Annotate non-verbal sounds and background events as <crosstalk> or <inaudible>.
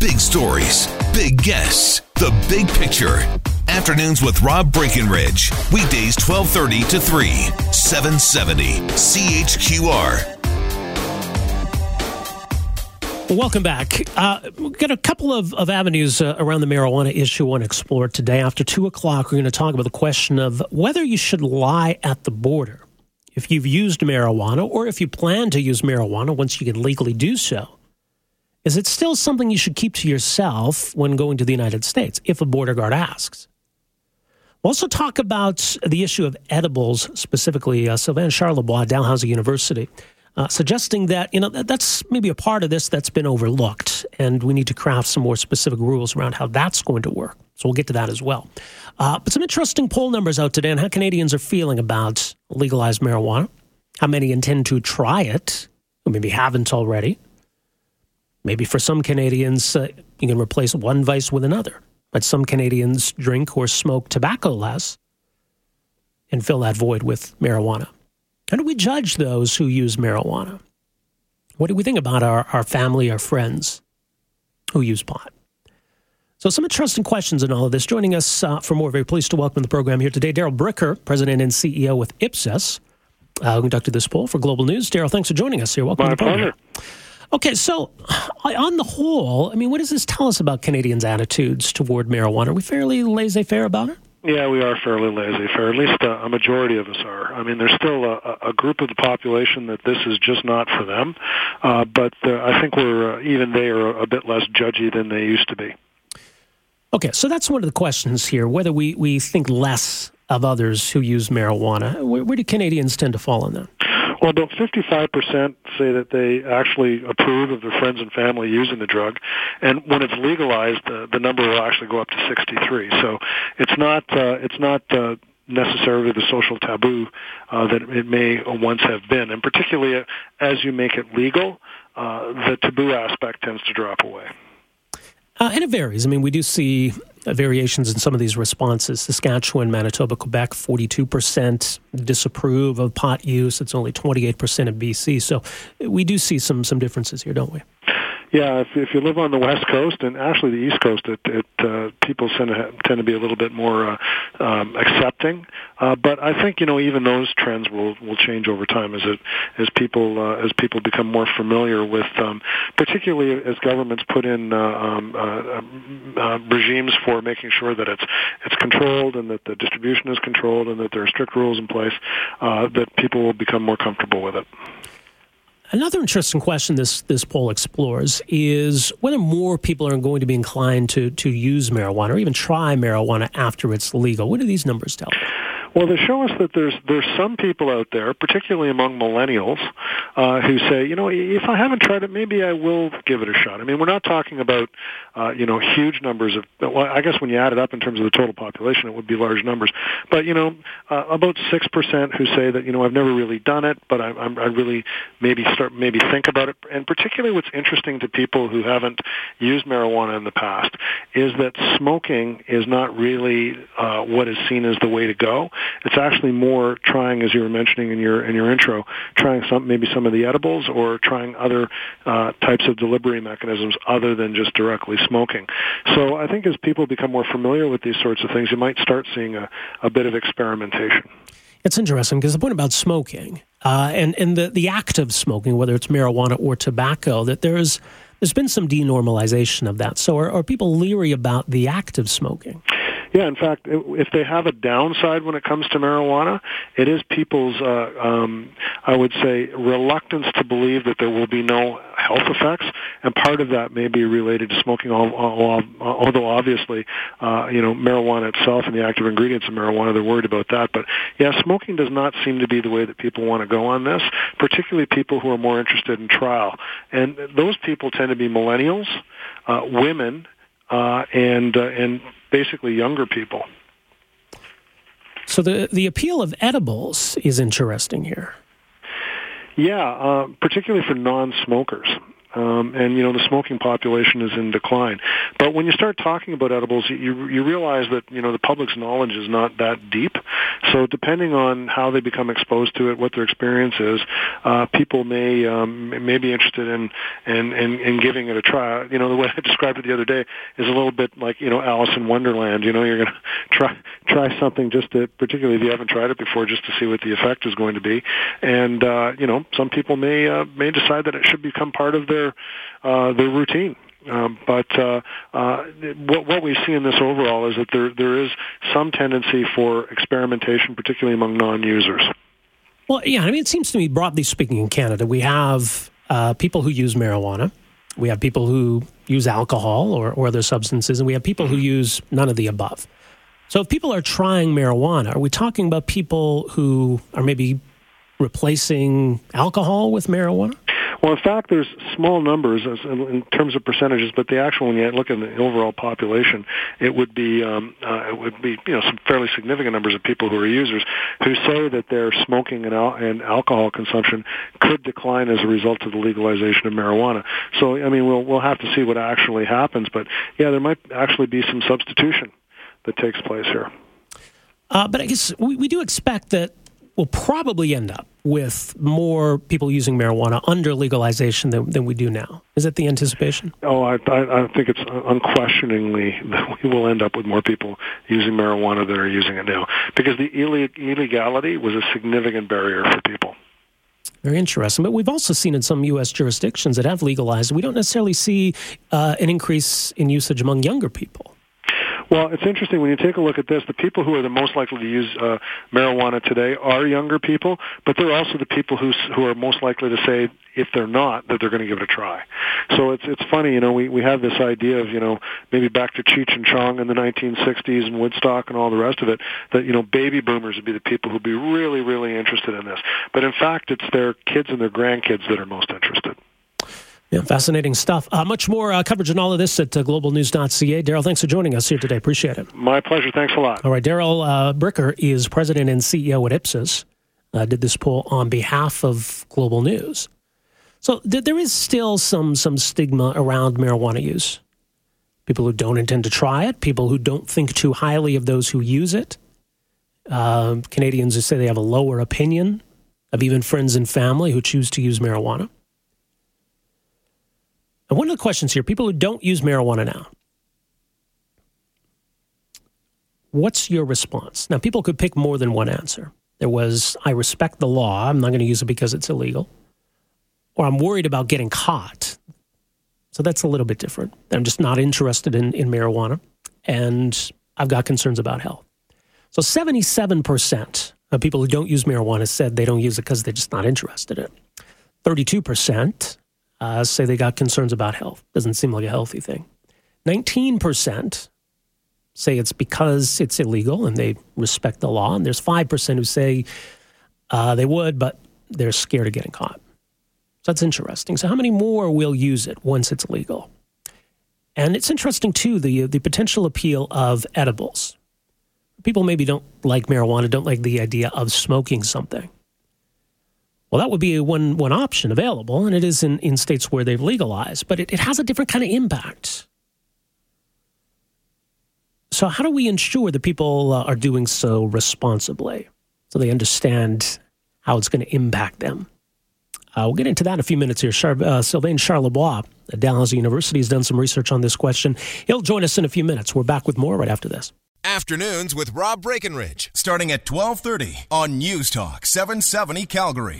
Big stories, big guests, the big picture. Afternoons with Rob Breckenridge. Weekdays 1230 to 3, 770 CHQR. Welcome back. Uh, we've got a couple of, of avenues uh, around the marijuana issue explore today. After 2 o'clock, we're going to talk about the question of whether you should lie at the border if you've used marijuana or if you plan to use marijuana once you can legally do so. Is it still something you should keep to yourself when going to the United States if a border guard asks? We'll also talk about the issue of edibles, specifically uh, Sylvain Charlebois, Dalhousie University uh, suggesting that you know that, that's maybe a part of this that's been overlooked, and we need to craft some more specific rules around how that's going to work. So we'll get to that as well. Uh, but some interesting poll numbers out today on how Canadians are feeling about legalized marijuana. How many intend to try it, who maybe haven't already. Maybe for some Canadians, uh, you can replace one vice with another. But some Canadians drink or smoke tobacco less and fill that void with marijuana. How do we judge those who use marijuana? What do we think about our, our family, our friends who use pot? So, some interesting questions in all of this. Joining us uh, for more, very pleased to welcome the program here today, Darrell Bricker, President and CEO with Ipsos, uh, who conducted this poll for Global News. Darrell, thanks for joining us here. Welcome My to the program. pleasure. Okay, so on the whole, I mean, what does this tell us about Canadians' attitudes toward marijuana? Are we fairly laissez faire about it? Yeah, we are fairly laissez-faire. At least uh, a majority of us are. I mean, there's still a, a group of the population that this is just not for them, uh, but uh, I think we're uh, even they are a bit less judgy than they used to be. Okay, so that's one of the questions here whether we, we think less of others who use marijuana. Where, where do Canadians tend to fall on that? Well, about 55% say that they actually approve of their friends and family using the drug, and when it's legalized, uh, the number will actually go up to 63. So it's not uh, it's not uh, necessarily the social taboo uh, that it may once have been, and particularly as you make it legal, uh, the taboo aspect tends to drop away. Uh, and it varies. I mean, we do see uh, variations in some of these responses. Saskatchewan, Manitoba, Quebec, 42% disapprove of pot use. It's only 28% in BC. So we do see some some differences here, don't we? Yeah, if, if you live on the West Coast and actually the East Coast, it, it uh, people tend to tend to be a little bit more uh, um, accepting. Uh, but I think you know even those trends will will change over time as it as people uh, as people become more familiar with, um, particularly as governments put in uh, um, uh, uh, regimes for making sure that it's it's controlled and that the distribution is controlled and that there are strict rules in place. Uh, that people will become more comfortable with it. Another interesting question this this poll explores is whether more people are going to be inclined to to use marijuana or even try marijuana after it's legal. What do these numbers tell? Well, they show us that there's there's some people out there, particularly among millennials, uh, who say, you know, if I haven't tried it, maybe I will give it a shot. I mean, we're not talking about, uh, you know, huge numbers of. Well, I guess when you add it up in terms of the total population, it would be large numbers. But you know, uh, about six percent who say that you know I've never really done it, but I, I'm I really maybe start maybe think about it. And particularly, what's interesting to people who haven't used marijuana in the past is that smoking is not really uh, what is seen as the way to go. It's actually more trying, as you were mentioning in your in your intro, trying some maybe some of the edibles or trying other uh, types of delivery mechanisms other than just directly smoking. So I think as people become more familiar with these sorts of things, you might start seeing a, a bit of experimentation. It's interesting because the point about smoking uh, and and the the act of smoking, whether it's marijuana or tobacco, that there's there's been some denormalization of that. So are, are people leery about the act of smoking? Yeah, in fact, if they have a downside when it comes to marijuana, it is people's, uh, um, I would say, reluctance to believe that there will be no health effects, and part of that may be related to smoking. Although obviously, uh, you know, marijuana itself and the active ingredients of marijuana, they're worried about that. But yeah, smoking does not seem to be the way that people want to go on this, particularly people who are more interested in trial, and those people tend to be millennials, uh, women, uh, and uh, and basically younger people. So the the appeal of edibles is interesting here. Yeah, uh, particularly for non-smokers um, and you know the smoking population is in decline. But when you start talking about edibles, you you realize that you know the public's knowledge is not that deep. So depending on how they become exposed to it, what their experience is, uh, people may um, may be interested in, in in in giving it a try. You know the way I <laughs> described it the other day is a little bit like you know Alice in Wonderland. You know you're going <laughs> to try try something just to, particularly if you haven't tried it before, just to see what the effect is going to be. And uh, you know some people may uh, may decide that it should become part of their their uh, their routine. Um, but uh, uh, what, what we see in this overall is that there there is some tendency for experimentation, particularly among non-users. Well, yeah, I mean, it seems to me, broadly speaking, in Canada, we have uh, people who use marijuana, we have people who use alcohol or, or other substances, and we have people who use none of the above. So, if people are trying marijuana, are we talking about people who are maybe replacing alcohol with marijuana? Well, in fact, there's small numbers in terms of percentages, but the actual, when you look at the overall population, it would be um, uh, it would be you know some fairly significant numbers of people who are users who say that their smoking and, al- and alcohol consumption could decline as a result of the legalization of marijuana. So, I mean, we'll we'll have to see what actually happens, but yeah, there might actually be some substitution that takes place here. Uh, but I guess we, we do expect that we'll probably end up with more people using marijuana under legalization than, than we do now. Is that the anticipation? Oh, I, I, I think it's unquestioningly that we will end up with more people using marijuana than are using it now because the illegality was a significant barrier for people. Very interesting. But we've also seen in some U.S. jurisdictions that have legalized, we don't necessarily see uh, an increase in usage among younger people. Well, it's interesting when you take a look at this. The people who are the most likely to use uh, marijuana today are younger people, but they're also the people who who are most likely to say if they're not that they're going to give it a try. So it's it's funny, you know, we we have this idea of you know maybe back to Cheech and Chong in the 1960s and Woodstock and all the rest of it that you know baby boomers would be the people who'd be really really interested in this, but in fact it's their kids and their grandkids that are most interested. Yeah, fascinating stuff. Uh, much more uh, coverage on all of this at uh, globalnews.ca. Darrell, thanks for joining us here today. Appreciate it. My pleasure. Thanks a lot. All right. Darrell uh, Bricker is president and CEO at Ipsos. Uh, did this poll on behalf of Global News. So th- there is still some some stigma around marijuana use. People who don't intend to try it, people who don't think too highly of those who use it. Uh, Canadians who say they have a lower opinion of even friends and family who choose to use marijuana. And one of the questions here people who don't use marijuana now, what's your response? Now, people could pick more than one answer. There was, I respect the law, I'm not going to use it because it's illegal, or I'm worried about getting caught. So that's a little bit different. I'm just not interested in, in marijuana, and I've got concerns about health. So 77% of people who don't use marijuana said they don't use it because they're just not interested in it. 32% uh, say they got concerns about health. Doesn't seem like a healthy thing. 19% say it's because it's illegal and they respect the law. And there's 5% who say uh, they would, but they're scared of getting caught. So that's interesting. So, how many more will use it once it's legal? And it's interesting, too, the, the potential appeal of edibles. People maybe don't like marijuana, don't like the idea of smoking something. Well, that would be one, one option available, and it is in, in states where they've legalized, but it, it has a different kind of impact. So, how do we ensure that people uh, are doing so responsibly so they understand how it's going to impact them? Uh, we'll get into that in a few minutes here. Char- uh, Sylvain Charlebois at Dalhousie University has done some research on this question. He'll join us in a few minutes. We're back with more right after this. Afternoons with Rob Breckenridge, starting at 1230 on News Talk 770 Calgary.